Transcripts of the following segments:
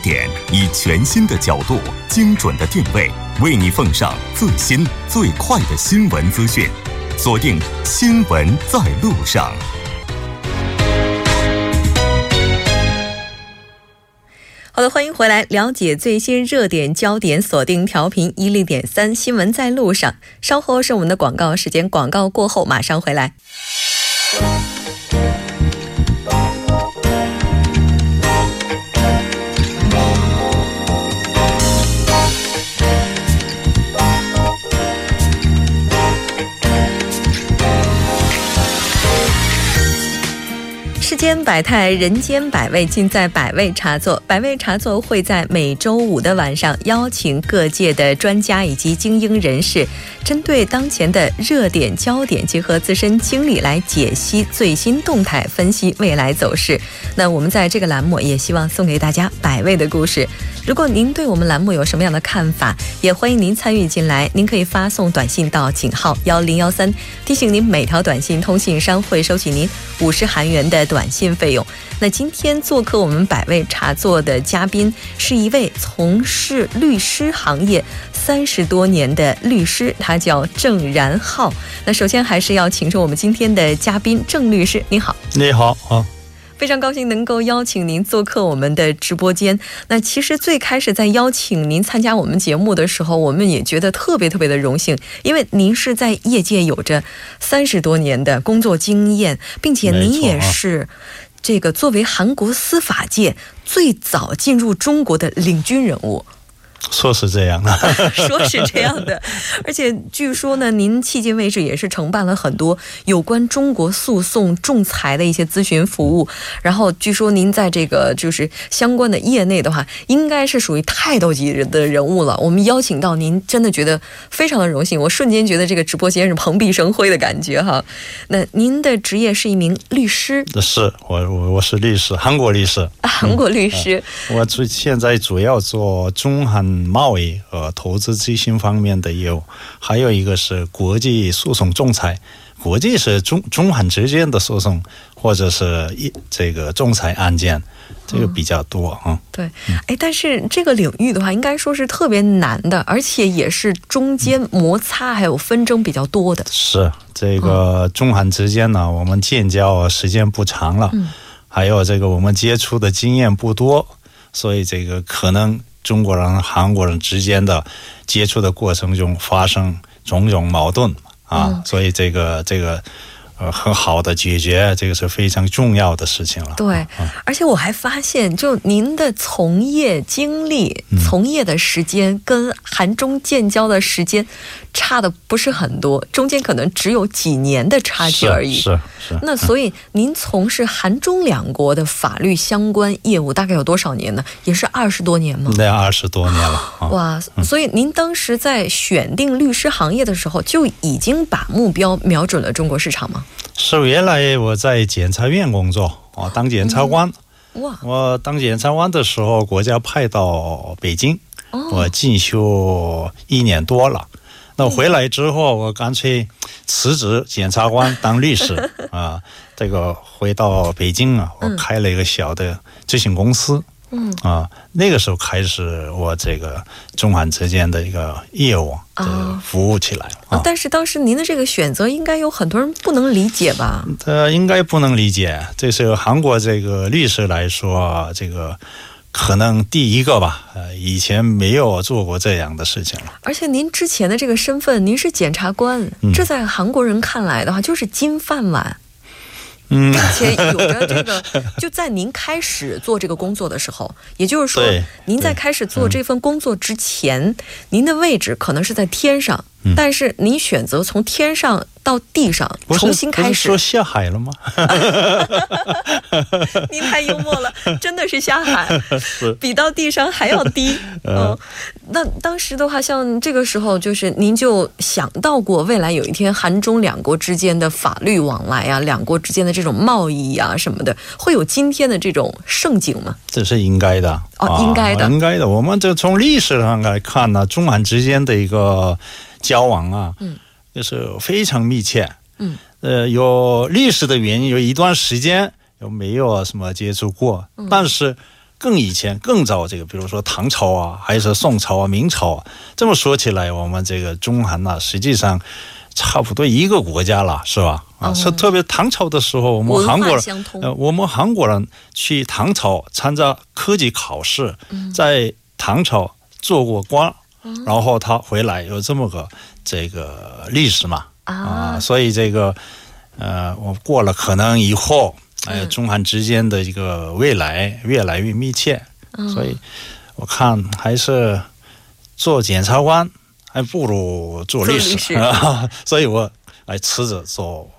点，以全新的角度、精准的定位，为你奉上最新最快的新闻资讯。锁定《新闻在路上》。好的，欢迎回来，了解最新热点焦点，锁定调频一零点三，新闻在路上。稍后是我们的广告时间，广告过后马上回来。百态，人间百味，尽在百味茶座。百味茶座会在每周五的晚上邀请各界的专家以及精英人士，针对当前的热点焦点，结合自身经历来解析最新动态，分析未来走势。那我们在这个栏目也希望送给大家百味的故事。如果您对我们栏目有什么样的看法，也欢迎您参与进来。您可以发送短信到井号幺零幺三，提醒您每条短信通信商会收取您五十韩元的短。信费用。那今天做客我们百味茶座的嘉宾是一位从事律师行业三十多年的律师，他叫郑然浩。那首先还是要请出我们今天的嘉宾郑律师，您好，你好啊，非常高兴能够邀请您做客我们的直播间。那其实最开始在邀请您参加我们节目的时候，我们也觉得特别特别的荣幸，因为您是在业界有着三十多年的工作经验，并且您也是。这个作为韩国司法界最早进入中国的领军人物。说是这样的，说是这样的，而且据说呢，您迄今为止也是承办了很多有关中国诉讼仲裁的一些咨询服务。然后据说您在这个就是相关的业内的话，应该是属于泰斗级的人物了。我们邀请到您，真的觉得非常的荣幸。我瞬间觉得这个直播间是蓬荜生辉的感觉哈。那您的职业是一名律师？是我我我是律师，韩国律师。韩国律师。我主现在主要做中韩。贸易和投资咨询方面的业务，还有一个是国际诉讼仲裁。国际是中中韩之间的诉讼，或者是一这个仲裁案件，这个比较多啊。对，哎，但是这个领域的话，应该说是特别难的，而且也是中间摩擦还有纷争比较多的。是这个中韩之间呢，我们建交时间不长了，还有这个我们接触的经验不多，所以这个可能。中国人、韩国人之间的接触的过程中发生种种矛盾啊，所以这个这个呃很好的解决，这个是非常重要的事情了。对，而且我还发现，就您的从业经历、从业的时间跟韩中建交的时间。差的不是很多，中间可能只有几年的差距而已。是是。那所以您从事韩中两国的法律相关业务大概有多少年呢？也是二十多年吗？那二十多年了。哇，所以您当时在选定律师行业的时候，就已经把目标瞄准了中国市场吗？是，原来我在检察院工作，我当检察官。哇！我当检察官的时候，国家派到北京，我进修一年多了。那回来之后，我干脆辞职检察官当律师 啊，这个回到北京啊，我开了一个小的咨询公司，嗯啊，那个时候开始我这个中韩之间的一个业务啊服务起来啊。但是当时您的这个选择，应该有很多人不能理解吧？呃，应该不能理解，这是韩国这个律师来说，这个。可能第一个吧，呃，以前没有做过这样的事情了。而且您之前的这个身份，您是检察官，这在韩国人看来的话，就是金饭碗。嗯，并且有着这个，就在您开始做这个工作的时候，也就是说，您在开始做这份工作之前，您的位置可能是在天上，但是您选择从天上。到地上重新开始，说下海了吗？您太幽默了，真的是下海，比到地上还要低。嗯，那当时的话，像这个时候，就是您就想到过未来有一天韩中两国之间的法律往来啊，两国之间的这种贸易啊什么的，会有今天的这种盛景吗？这是应该的哦，应该的，应该的。我们这从历史上来看呢，中韩之间的一个交往啊，嗯。就是非常密切，嗯，呃，有历史的原因，有一段时间有没有什么接触过，但是更以前更早这个，比如说唐朝啊，还是宋朝啊、明朝啊，这么说起来，我们这个中韩呢，实际上差不多一个国家了，是吧？啊，是特别唐朝的时候，我们韩国人，呃，我们韩国人去唐朝参加科举考试，在唐朝做过官，然后他回来有这么个这个历史嘛，啊，所以这个呃，我过了可能以后，哎，中韩之间的一个未来越来越密切，所以我看还是做检察官还不如做律师，所以我来辞职走。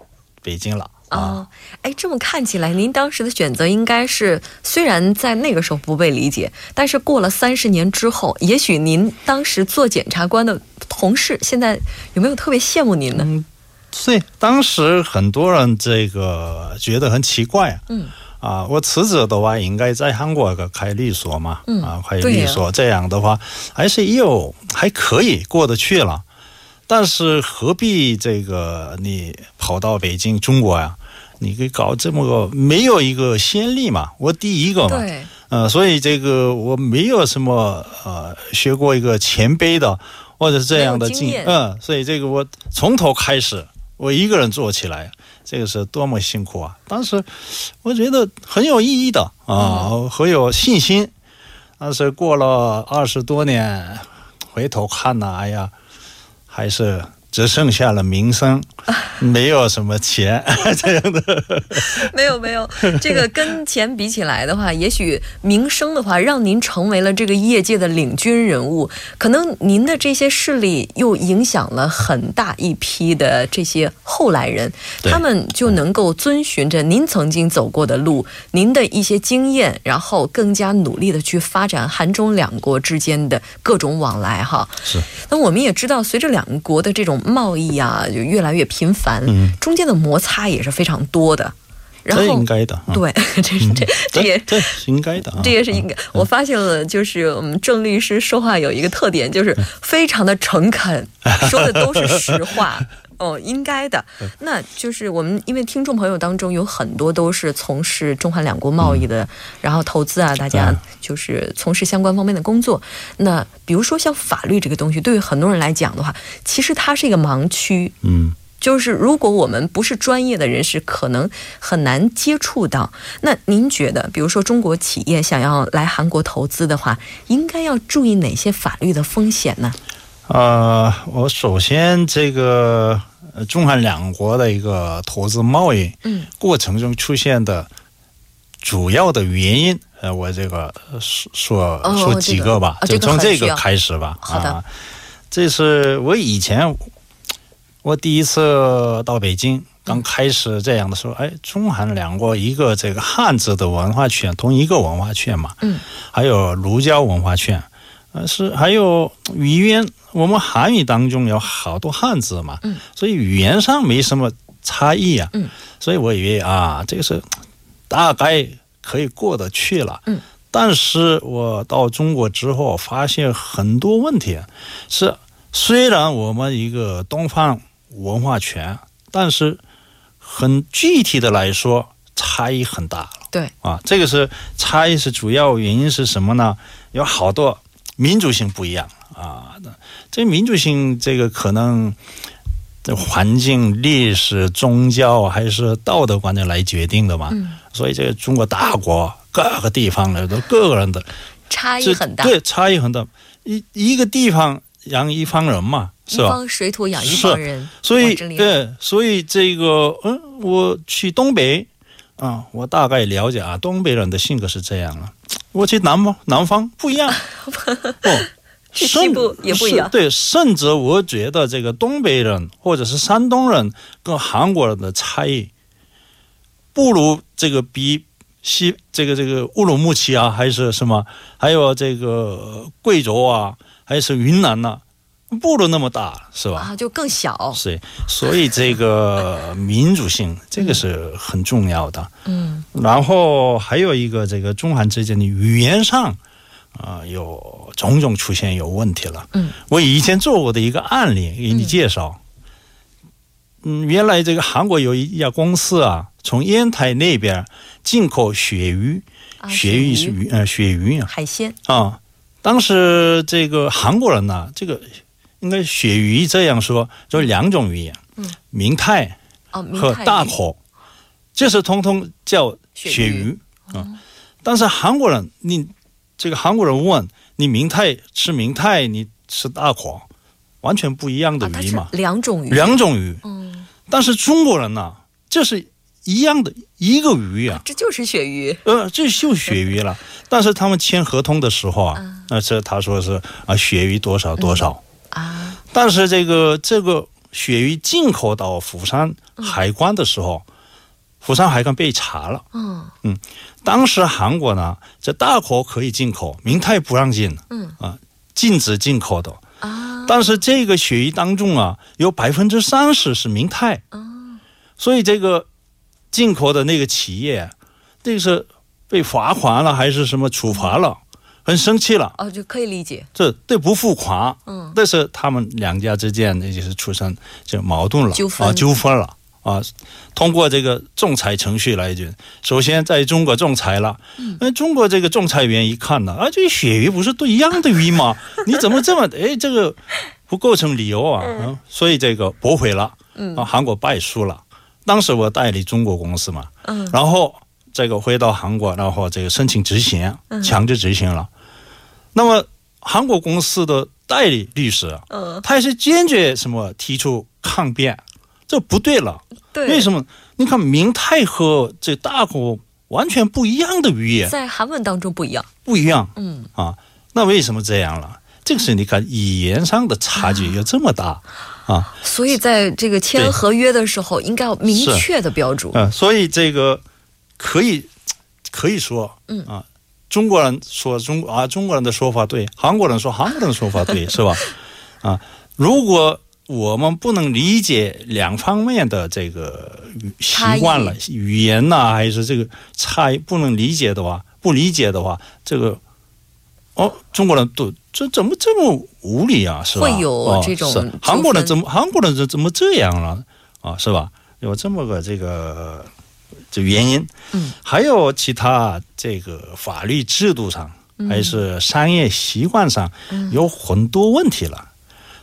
北京了啊！哎，这么看起来，您当时的选择应该是，虽然在那个时候不被理解，但是过了三十年之后，也许您当时做检察官的同事，现在有没有特别羡慕您呢？对，当时很多人这个觉得很奇怪，嗯啊，我辞职的话，应该在韩国开律所嘛，嗯啊，开律所，这样的话还是又还可以过得去了。但是何必这个你跑到北京中国呀？你可以搞这么个没有一个先例嘛？我第一个嘛，对，呃，所以这个我没有什么呃学过一个前辈的或者是这样的经验，嗯，所以这个我从头开始，我一个人做起来，这个是多么辛苦啊！当时我觉得很有意义的啊，很有信心。但是过了二十多年，回头看呢，哎呀。还是只剩下了名声，没有什么钱 这样的。没有没有，这个跟钱比起来的话，也许名声的话，让您成为了这个业界的领军人物。可能您的这些势力又影响了很大一批的这些后来人，他们就能够遵循着您曾经走过的路，您的一些经验，然后更加努力的去发展韩中两国之间的各种往来。哈，是。那我们也知道，随着两国的这种贸易啊，就越来越频繁，中间的摩擦也是非常多的。这应该的，对，这是这这也这应该的，这也是应该。我发现了，就是我们郑律师说话有一个特点，就是非常的诚恳，说的都是实话。哦，应该的。那就是我们，因为听众朋友当中有很多都是从事中韩两国贸易的，然后投资啊，大家就是从事相关方面的工作。那比如说像法律这个东西，对于很多人来讲的话，其实它是一个盲区。嗯。就是如果我们不是专业的人士，可能很难接触到。那您觉得，比如说中国企业想要来韩国投资的话，应该要注意哪些法律的风险呢？呃，我首先这个中韩两国的一个投资贸易嗯过程中出现的主要的原因，呃，我这个说说几个吧，就从这个开始吧。好的，这是我以前。我第一次到北京，刚开始这样的时候，哎，中韩两国一个这个汉字的文化圈，同一个文化圈嘛，嗯，还有儒家文化圈，呃，是还有语言，我们韩语当中有好多汉字嘛，嗯，所以语言上没什么差异啊，嗯，所以我以为啊，这个是大概可以过得去了，嗯，但是我到中国之后发现很多问题，是虽然我们一个东方。文化圈，但是很具体的来说，差异很大了。对啊，这个是差异是主要原因是什么呢？有好多民族性不一样啊。这民族性这个可能这环境、历史、宗教还是道德观念来决定的嘛。嗯。所以这个中国大国各个地方的都各个人的差异很大。对，差异很大。一一个地方养一方人嘛。一方水土养一方人，所以对，所以这个嗯，我去东北啊，我大概了解啊，东北人的性格是这样了。我去南方，南方不一样，哦，西部也不一样。对，甚至我觉得这个东北人或者是山东人跟韩国人的差异，不如这个比西这个这个乌鲁木齐啊，还是什么，还有这个贵州啊，还是云南呐。不如那么大，是吧？啊，就更小。是，所以这个民主性，这个是很重要的。嗯。然后还有一个，这个中韩之间的语言上，啊，有种种出现有问题了。嗯。我以前做过的一个案例，给你介绍。嗯，原来这个韩国有一家公司啊，从烟台那边进口鳕鱼，鳕鱼是鱼，呃，鳕鱼啊，海鲜啊。当时这个韩国人呢，这个应该鳕鱼这样说，就两种鱼，嗯，明太和大口，这是通通叫鳕鱼啊。但是韩国人，你这个韩国人问你明太吃明太，你吃大口，完全不一样的鱼嘛，两种鱼，两种鱼，嗯。但是中国人呢，这是。一样的一个鱼啊，这就是鳕鱼。呃，这就鳕鱼了。但是他们签合同的时候啊，那这他说是啊，鳕鱼多少多少啊。但是这个这个鳕鱼进口到釜山海关的时候，釜山海关被查了。嗯嗯，当时韩国呢，这大口可以进口，明太不让进。嗯啊，禁止进口的啊。但是这个鳕鱼当中啊，有百分之三十是明太。所以这个。进口的那个企业，这个是被罚款了还是什么处罚了？很生气了。哦，就可以理解。这对不付款，嗯，但是他们两家之间那就是出现这矛盾了，纠纷啊，纠纷了啊。通过这个仲裁程序来讲，首先在中国仲裁了，嗯，中国这个仲裁员一看呢，啊，这鳕鱼不是都一样的鱼吗？你怎么这么哎，这个不构成理由啊？嗯，所以这个驳回了，嗯，啊，韩国败诉了。当时我代理中国公司嘛，嗯，然后这个回到韩国，然后这个申请执行，强制执行了。那么韩国公司的代理律师，嗯，他也是坚决什么提出抗辩，这不对了。对，为什么？你看明太和这大口完全不一样的语言，在韩文当中不一样，不一样。嗯啊，那为什么这样了？这个是你看语言上的差距有这么大。啊，所以在这个签合约的时候，应该要明确的标注。嗯，所以这个可以可以说，嗯啊，中国人说中啊，中国人的说法对，韩国人说韩国人的说法对，是吧？啊，如果我们不能理解两方面的这个习惯了，语言呐，还是这个差异不能理解的话，不理解的话，这个。哦，中国人都这怎么这么无理啊？是吧？会有这种韩国人怎么韩国人怎怎么这样了啊？是吧？有这么个这个这原因。嗯，还有其他这个法律制度上，还是商业习惯上，有很多问题了。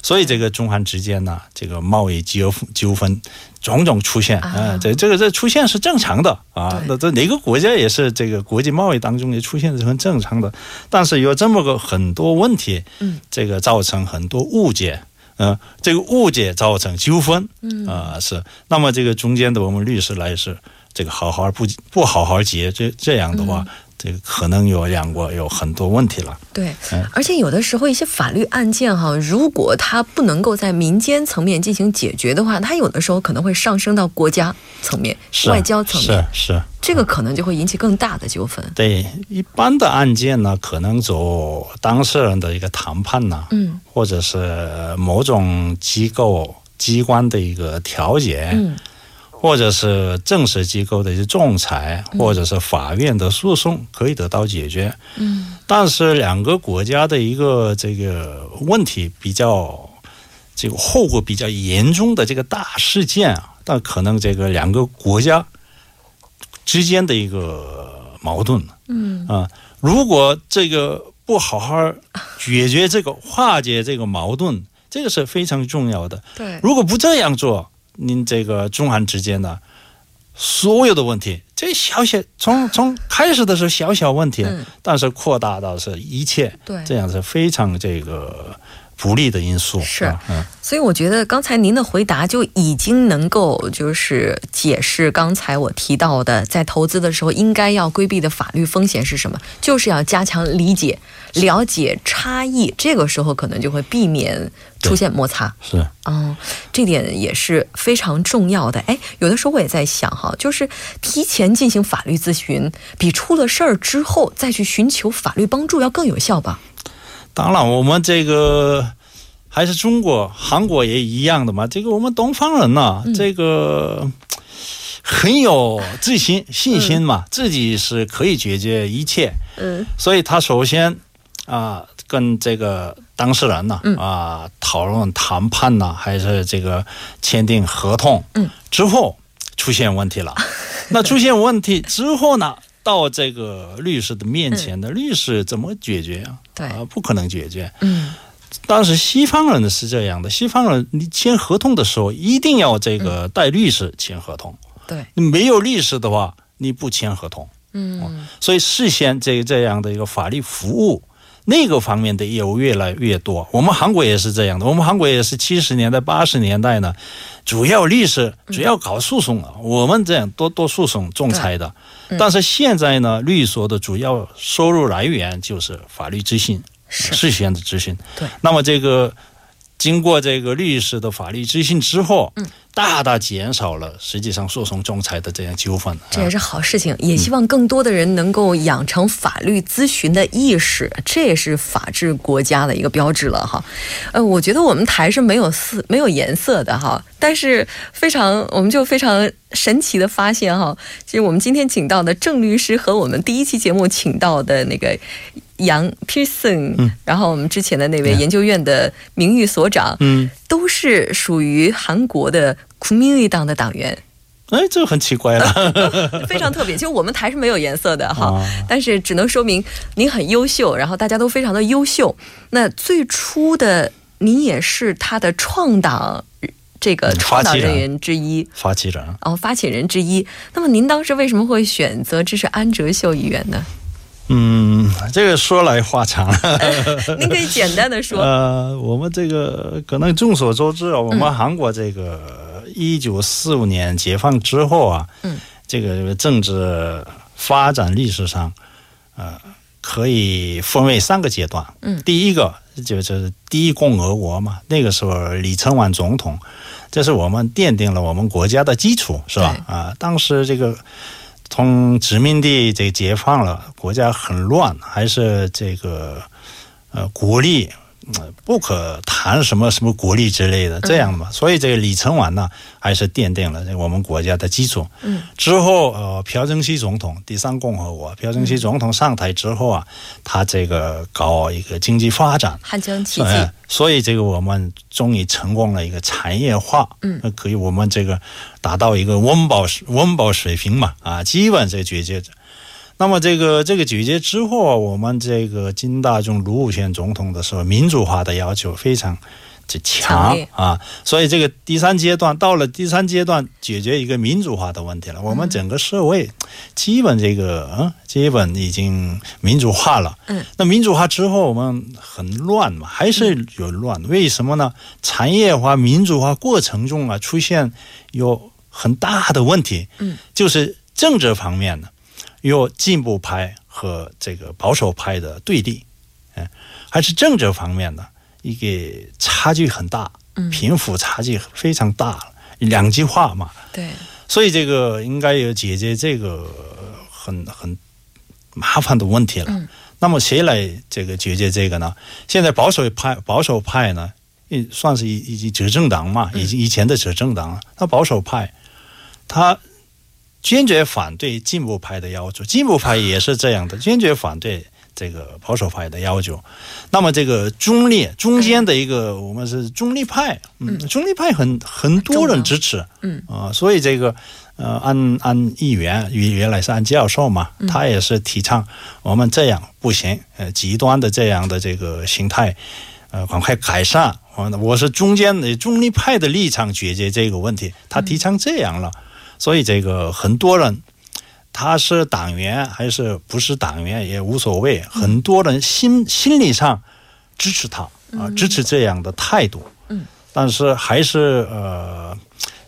所以这个中韩之间呢，这个贸易纠纠纷种种出现，啊，这这个这出现是正常的啊。那这哪个国家也是这个国际贸易当中也出现是很正常的。但是有这么个很多问题，嗯，这个造成很多误解，嗯，这个误解造成纠纷，嗯啊是。那么这个中间的我们律师来是这个好好不不好好结，这这样的话。这个可能有两国有很多问题了。对，而且有的时候一些法律案件哈，如果它不能够在民间层面进行解决的话，它有的时候可能会上升到国家层面、外交层面，是是，这个可能就会引起更大的纠纷。对，一般的案件呢，可能走当事人的一个谈判呐，嗯，或者是某种机构机关的一个调解，嗯。或者是正式机构的一些仲裁，或者是法院的诉讼，可以得到解决。嗯，但是两个国家的一个这个问题比较，这个后果比较严重的这个大事件啊，那可能这个两个国家之间的一个矛盾，嗯啊，如果这个不好好解决这个化解这个矛盾，这个是非常重要的。对，如果不这样做。您这个中韩之间的所有的问题，这小小从从开始的时候小小问题，但是扩大到是一切，对，这样是非常这个不利的因素。是，嗯，所以我觉得刚才您的回答就已经能够就是解释刚才我提到的，在投资的时候应该要规避的法律风险是什么，就是要加强理解、了解差异，这个时候可能就会避免。出现摩擦是，嗯，这点也是非常重要的。哎，有的时候我也在想哈，就是提前进行法律咨询，比出了事儿之后再去寻求法律帮助要更有效吧？当然，我们这个还是中国、韩国也一样的嘛。这个我们东方人呢，这个很有自信、信心嘛，自己是可以解决一切。嗯，所以他首先啊，跟这个。当事人呢？啊，讨论谈判呢，还是这个签订合同？嗯，之后出现问题了。那出现问题之后呢，到这个律师的面前的律师怎么解决啊？对啊，不可能解决。嗯。当时西方人是这样的，西方人你签合同的时候一定要这个带律师签合同。对，没有律师的话，你不签合同。嗯，所以事先这这样的一个法律服务那个方面的业务越来越多。我们韩国也是这样的，我们韩国也是七十年代、八十年代呢，主要律师主要搞诉讼的，我们这样多多诉讼、仲裁的。但是现在呢，律所的主要收入来源就是法律咨询。事先的咨询，对。那么这个经过这个律师的法律咨询之后，嗯，大大减少了实际上诉讼仲裁的这样纠纷。这也是好事情，也希望更多的人能够养成法律咨询的意识，这也是法治国家的一个标志了哈。呃，我觉得我们台是没有色、没有颜色的哈，但是非常，我们就非常神奇的发现哈，其实我们今天请到的郑律师和我们第一期节目请到的那个。杨 Pearson，嗯，然后我们之前的那位研究院的名誉所长，嗯，都是属于韩国的 k u m i n 党的党员。哎，这很奇怪了，非常特别。其实我们台是没有颜色的哈，但是只能说明您很优秀，然后大家都非常的优秀。那最初的您也是他的创党这个创党人员之一，发起人哦，发起人之一。那么您当时为什么会选择支持安哲秀议员呢？嗯，这个说来话长，您可以简单的说。呃，我们这个可能众所周知啊，我们韩国这个一九四五年解放之后啊，嗯，这个政治发展历史上，呃，可以分为三个阶段。嗯，第一个就是第一共和国嘛，那个时候李承晚总统，这是我们奠定了我们国家的基础，是吧？啊，当时这个。从殖民地这个解放了，国家很乱，还是这个呃国力。不可谈什么什么国力之类的，这样嘛。所以这个李承晚呢，还是奠定了我们国家的基础。嗯。之后呃，朴正熙总统，第三共和国，朴正熙总统上台之后啊，他这个搞一个经济发展，汉江奇迹。所以这个我们终于成功了一个产业化。嗯。可以我们这个达到一个温饱温饱水平嘛啊，基本这决绝。那么这个这个决决之后，我们这个金大中卢武铉总统的时候，民主化的要求非常之强啊，所以这个第三阶段到了第三阶段，解决一个民主化的问题了。我们整个社会基本这个嗯，基本已经民主化了。嗯，那民主化之后，我们很乱嘛，还是有乱。为什么呢？产业化、民主化过程中啊，出现有很大的问题。嗯，就是政治方面的。有进步派和这个保守派的对立，嗯，还是政治方面的一个差距很大，贫富差距非常大，两极化嘛。对，所以这个应该有解决这个很很麻烦的问题了。那么谁来这个解决这个呢？现在保守派保守派呢，算是一一执政党嘛，以以前的执政党，那保守派他。坚决反对进步派的要求，进步派也是这样的，坚决反对这个保守派的要求。那么这个中立中间的一个，我们是中立派，嗯，中立派很很多人支持，嗯啊，所以这个呃，安安议员原原来是安教授嘛，他也是提倡我们这样不行，呃，极端的这样的这个形态，呃，赶快改善。我我是中间的中立派的立场解决这个问题，他提倡这样了。所以这个很多人，他是党员还是不是党员也无所谓。很多人心心理上支持他啊，支持这样的态度。嗯，但是还是呃，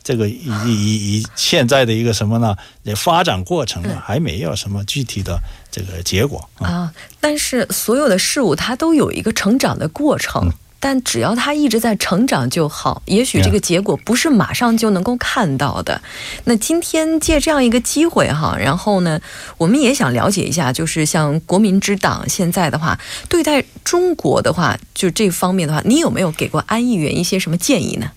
这个以以以现在的一个什么呢？发展过程呢还没有什么具体的这个结果啊。但是所有的事物它都有一个成长的过程。但只要他一直在成长就好，也许这个结果不是马上就能够看到的。那今天借这样一个机会哈，然后呢，我们也想了解一下，就是像国民之党现在的话，对待中国的话，就这方面的话，你有没有给过安议员一些什么建议呢？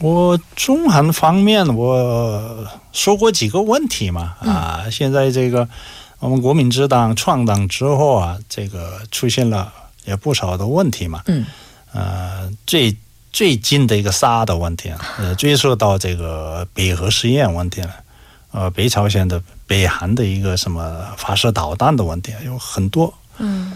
我中韩方面我说过几个问题嘛啊，现在这个我们国民之党创党之后啊，这个出现了。也不少的问题嘛，嗯，呃，最最近的一个沙的问题，呃，追溯到这个北核试验问题了，呃，北朝鲜的北韩的一个什么发射导弹的问题有很多，嗯，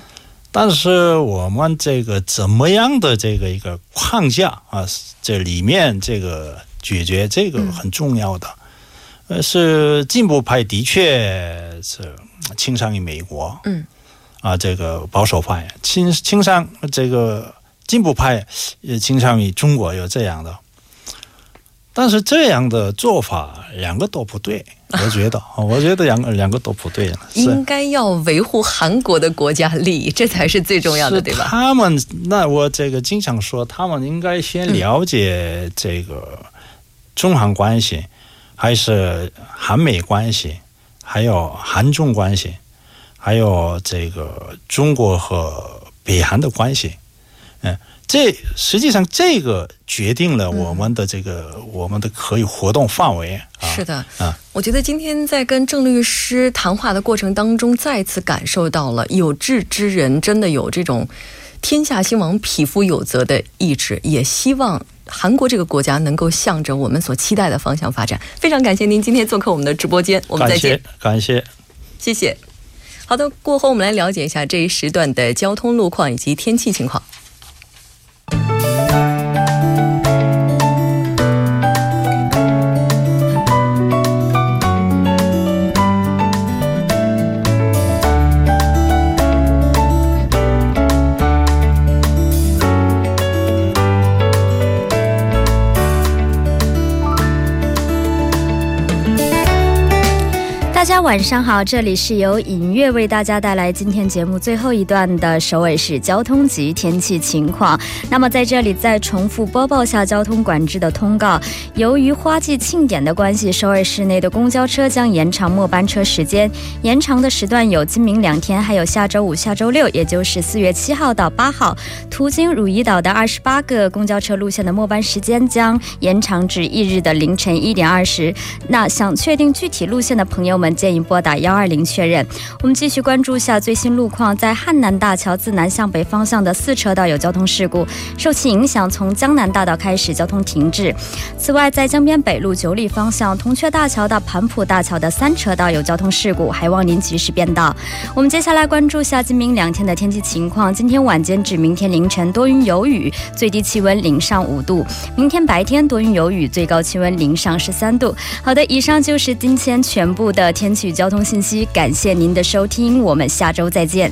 但是我们这个怎么样的这个一个框架啊，这里面这个解决这个很重要的，呃，是进步派的确是倾向于美国，嗯，啊，这个保守派倾倾向这个。进步派也倾向于中国有这样的，但是这样的做法两个都不对，我觉得，我觉得两个两个都不对。应该要维护韩国的国家利益，这才是最重要的，对吧？他们那我这个经常说，他们应该先了解这个中韩关系，还是韩美关系，还有韩中关系，还有这个中国和北韩的关系。嗯，这实际上这个决定了我们的这个我们的可以活动范围。是的，啊，我觉得今天在跟郑律师谈话的过程当中，再次感受到了有志之人真的有这种天下兴亡，匹夫有责的意志，也希望韩国这个国家能够向着我们所期待的方向发展。非常感谢您今天做客我们的直播间，我们再见，感谢，谢谢。好的，过后我们来了解一下这一时段的交通路况以及天气情况。晚上好，这里是由尹月为大家带来今天节目最后一段的首尾是交通及天气情况。那么在这里再重复播报下交通管制的通告：由于花季庆典的关系，首尔市内的公交车将延长末班车时间。延长的时段有今明两天，还有下周五、下周六，也就是四月七号到八号，途经汝矣岛的二十八个公交车路线的末班时间将延长至翌日的凌晨一点二十。那想确定具体路线的朋友们。建议拨打幺二零确认。我们继续关注下最新路况，在汉南大桥自南向北方向的四车道有交通事故，受其影响，从江南大道开始交通停滞。此外，在江边北路九里方向铜雀大桥到盘浦大桥的三车道有交通事故，还望您及时变道。我们接下来关注下今明两天的天气情况。今天晚间至明天凌晨多云有雨，最低气温零上五度；明天白天多云有雨，最高气温零上十三度。好的，以上就是今天全部的天。天气交通信息，感谢您的收听，我们下周再见。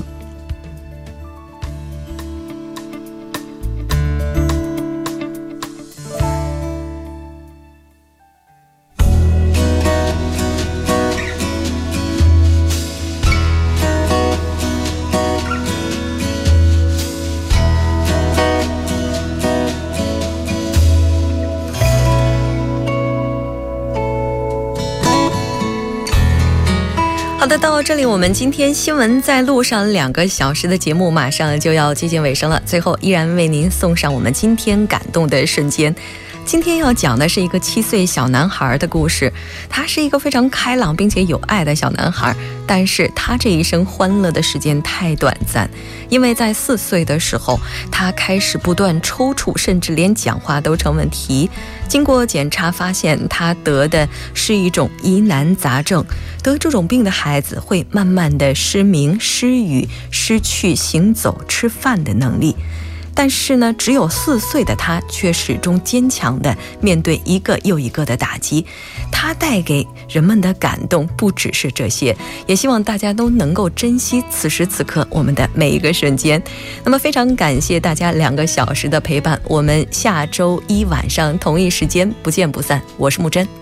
那到这里，我们今天新闻在路上两个小时的节目马上就要接近尾声了。最后，依然为您送上我们今天感动的瞬间。今天要讲的是一个七岁小男孩的故事。他是一个非常开朗并且有爱的小男孩，但是他这一生欢乐的时间太短暂，因为在四岁的时候，他开始不断抽搐，甚至连讲话都成问题。经过检查发现，他得的是一种疑难杂症。得这种病的孩子会慢慢的失明、失语、失去行走、吃饭的能力。但是呢，只有四岁的他却始终坚强地面对一个又一个的打击。他带给人们的感动不只是这些，也希望大家都能够珍惜此时此刻我们的每一个瞬间。那么，非常感谢大家两个小时的陪伴，我们下周一晚上同一时间不见不散。我是木真。